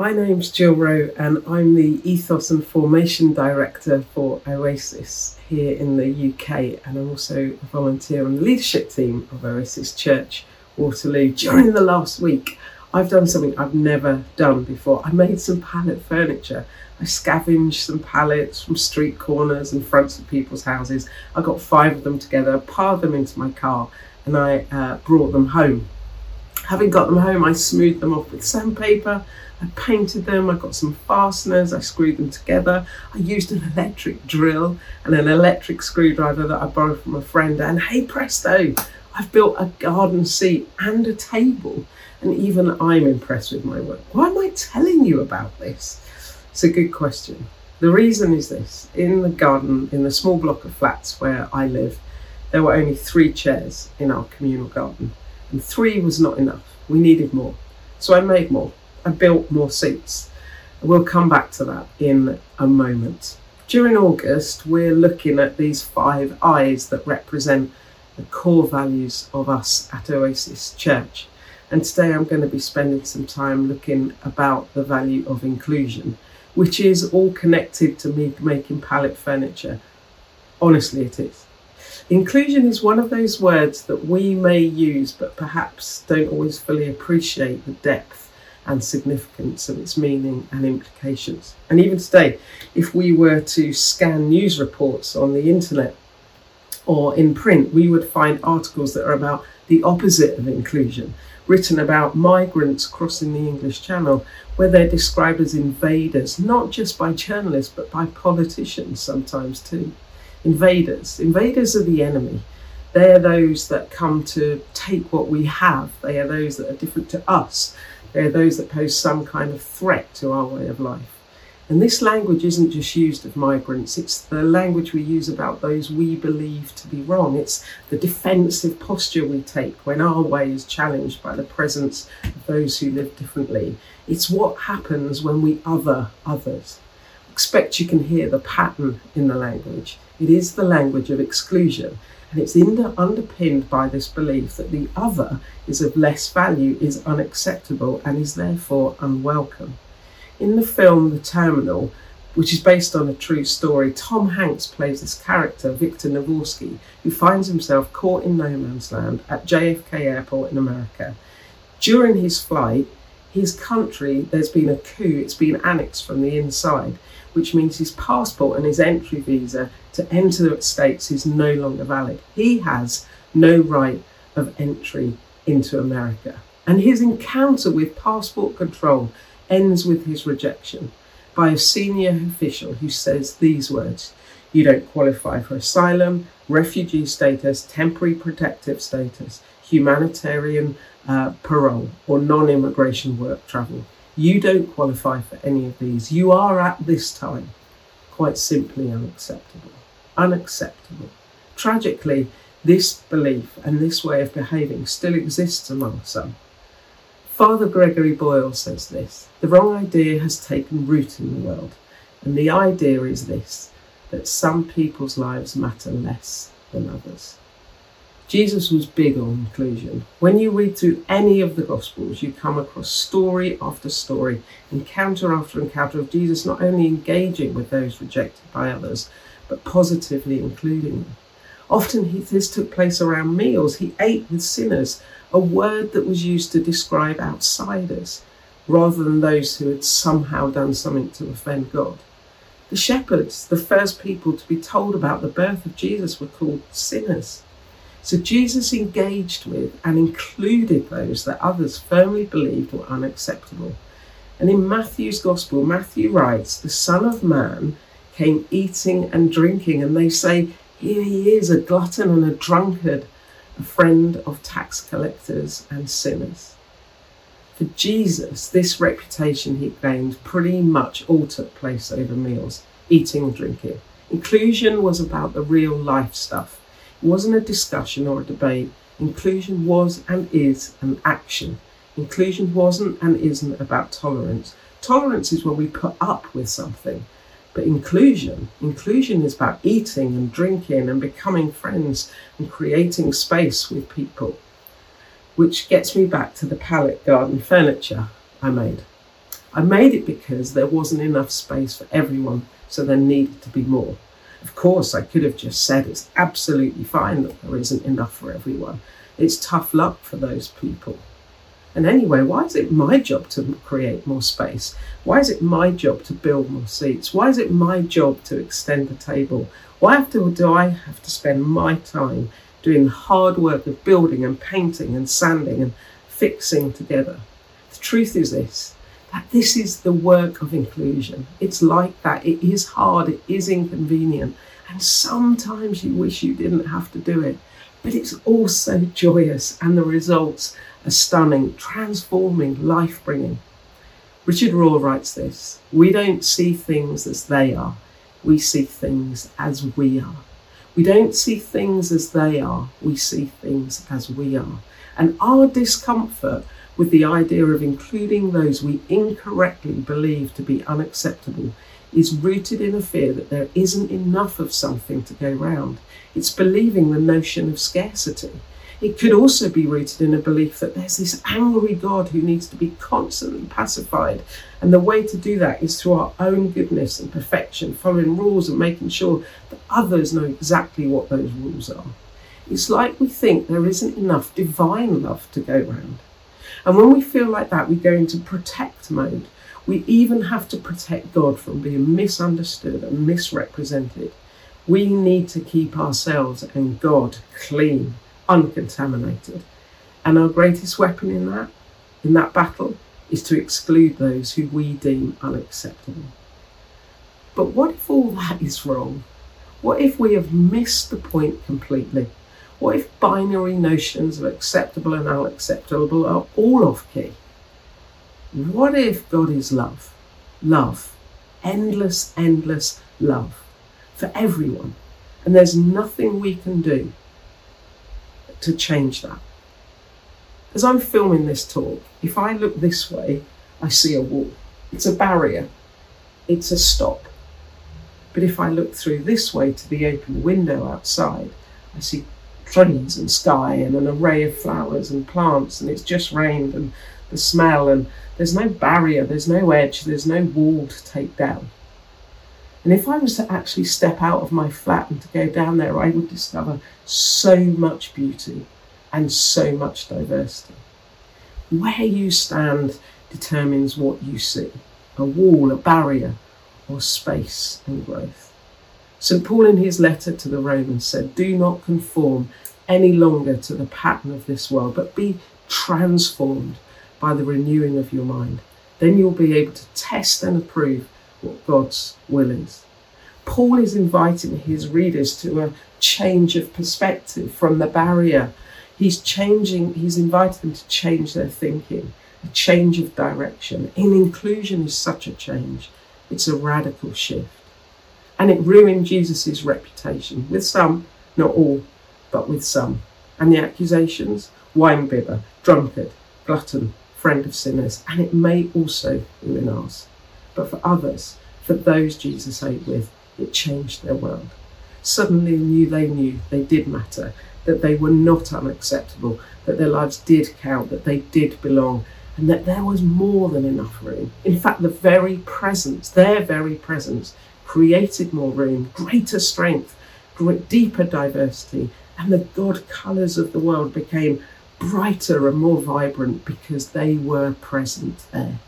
My name's Jill Rowe, and I'm the Ethos and Formation Director for Oasis here in the UK, and I'm also a volunteer on the leadership team of Oasis Church Waterloo. During the last week, I've done something I've never done before. I made some pallet furniture. I scavenged some pallets from street corners and fronts of people's houses. I got five of them together, piled them into my car, and I uh, brought them home. Having got them home, I smoothed them off with sandpaper I painted them, I got some fasteners, I screwed them together. I used an electric drill and an electric screwdriver that I borrowed from a friend, and hey presto, I've built a garden seat and a table. And even I'm impressed with my work. Why am I telling you about this? It's a good question. The reason is this in the garden, in the small block of flats where I live, there were only three chairs in our communal garden, and three was not enough. We needed more. So I made more. I built more seats. We'll come back to that in a moment. During August, we're looking at these five eyes that represent the core values of us at Oasis Church. And today I'm going to be spending some time looking about the value of inclusion, which is all connected to me making pallet furniture. Honestly, it is. Inclusion is one of those words that we may use, but perhaps don't always fully appreciate the depth and significance of its meaning and implications. And even today, if we were to scan news reports on the internet or in print, we would find articles that are about the opposite of inclusion, written about migrants crossing the English Channel, where they're described as invaders, not just by journalists, but by politicians sometimes too. Invaders. Invaders are the enemy. They are those that come to take what we have. They are those that are different to us. They're those that pose some kind of threat to our way of life. And this language isn't just used of migrants, it's the language we use about those we believe to be wrong. It's the defensive posture we take when our way is challenged by the presence of those who live differently. It's what happens when we other others. Expect you can hear the pattern in the language. It is the language of exclusion and it's under, underpinned by this belief that the other is of less value, is unacceptable, and is therefore unwelcome. In the film The Terminal, which is based on a true story, Tom Hanks plays this character, Viktor Navorski, who finds himself caught in no man's land at JFK Airport in America. During his flight, his country, there's been a coup, it's been annexed from the inside, which means his passport and his entry visa to enter the States is no longer valid. He has no right of entry into America. And his encounter with passport control ends with his rejection by a senior official who says these words You don't qualify for asylum, refugee status, temporary protective status, humanitarian uh, parole, or non immigration work travel. You don't qualify for any of these. You are at this time quite simply unacceptable. Unacceptable. Tragically, this belief and this way of behaving still exists among some. Father Gregory Boyle says this the wrong idea has taken root in the world, and the idea is this that some people's lives matter less than others. Jesus was big on inclusion. When you read through any of the Gospels, you come across story after story, encounter after encounter of Jesus not only engaging with those rejected by others, but positively including them. Often he, this took place around meals. He ate with sinners, a word that was used to describe outsiders rather than those who had somehow done something to offend God. The shepherds, the first people to be told about the birth of Jesus, were called sinners. So Jesus engaged with and included those that others firmly believed were unacceptable. And in Matthew's Gospel, Matthew writes, The Son of Man came eating and drinking, and they say, Here he is, a glutton and a drunkard, a friend of tax collectors and sinners. For Jesus, this reputation he gained pretty much all took place over meals, eating and drinking. Inclusion was about the real life stuff wasn't a discussion or a debate. Inclusion was and is an action. Inclusion wasn't and isn't about tolerance. Tolerance is when we put up with something. But inclusion, inclusion is about eating and drinking and becoming friends and creating space with people. Which gets me back to the pallet garden furniture I made. I made it because there wasn't enough space for everyone, so there needed to be more. Of course, I could have just said it's absolutely fine that there isn't enough for everyone. It's tough luck for those people. And anyway, why is it my job to create more space? Why is it my job to build more seats? Why is it my job to extend the table? Why do I have to spend my time doing hard work of building and painting and sanding and fixing together? The truth is this this is the work of inclusion. It's like that. It is hard, it is inconvenient, and sometimes you wish you didn't have to do it. But it's also joyous, and the results are stunning, transforming, life bringing. Richard Rohr writes this We don't see things as they are, we see things as we are. We don't see things as they are, we see things as we are. And our discomfort with the idea of including those we incorrectly believe to be unacceptable is rooted in a fear that there isn't enough of something to go round. It's believing the notion of scarcity. It could also be rooted in a belief that there's this angry God who needs to be constantly pacified. And the way to do that is through our own goodness and perfection, following rules and making sure that others know exactly what those rules are. It's like we think there isn't enough divine love to go round. And when we feel like that, we go into protect mode. We even have to protect God from being misunderstood and misrepresented. We need to keep ourselves and God clean uncontaminated. And our greatest weapon in that, in that battle, is to exclude those who we deem unacceptable. But what if all that is wrong? What if we have missed the point completely? What if binary notions of acceptable and unacceptable are all off key? What if God is love? Love. Endless, endless love for everyone. And there's nothing we can do to change that. As I'm filming this talk, if I look this way, I see a wall. It's a barrier, it's a stop. But if I look through this way to the open window outside, I see trees and sky and an array of flowers and plants, and it's just rained and the smell, and there's no barrier, there's no edge, there's no wall to take down. And if I was to actually step out of my flat and to go down there, I would discover so much beauty and so much diversity. Where you stand determines what you see a wall, a barrier, or space and growth. St. Paul, in his letter to the Romans, said, Do not conform any longer to the pattern of this world, but be transformed by the renewing of your mind. Then you'll be able to test and approve what God's will is. Paul is inviting his readers to a change of perspective from the barrier. He's changing, he's invited them to change their thinking, a change of direction. In inclusion is such a change. It's a radical shift. And it ruined Jesus' reputation with some, not all, but with some. And the accusations wine bibber, drunkard, glutton, friend of sinners, and it may also ruin ours. But for others, for those Jesus ate with, it changed their world. Suddenly knew they knew they did matter, that they were not unacceptable, that their lives did count, that they did belong, and that there was more than enough room. In fact, the very presence, their very presence, created more room, greater strength, deeper diversity, and the God colours of the world became brighter and more vibrant because they were present there.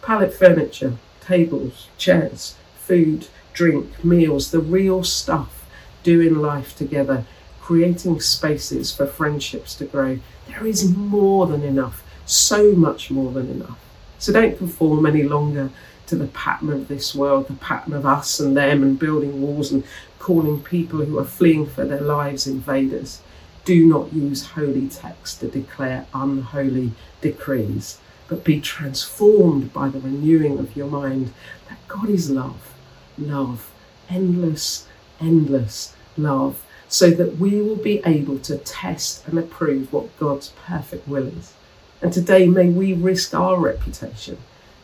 Pallet furniture, tables, chairs, food, drink, meals, the real stuff, doing life together, creating spaces for friendships to grow. There is more than enough, so much more than enough. So don't conform any longer to the pattern of this world, the pattern of us and them, and building walls and calling people who are fleeing for their lives invaders. Do not use holy text to declare unholy decrees but be transformed by the renewing of your mind that God is love, love, endless, endless love, so that we will be able to test and approve what God's perfect will is. And today, may we risk our reputation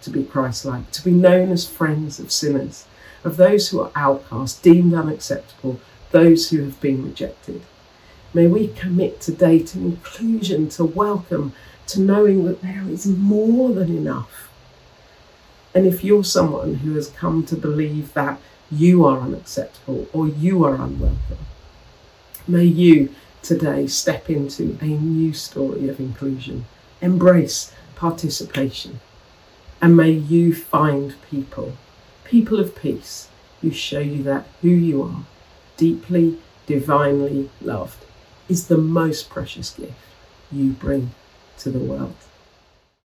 to be Christ like, to be known as friends of sinners, of those who are outcast, deemed unacceptable, those who have been rejected. May we commit today to inclusion, to welcome, to knowing that there is more than enough. And if you're someone who has come to believe that you are unacceptable or you are unwelcome, may you today step into a new story of inclusion. Embrace participation. And may you find people, people of peace, who show you that who you are, deeply, divinely loved, is the most precious gift you bring to the world.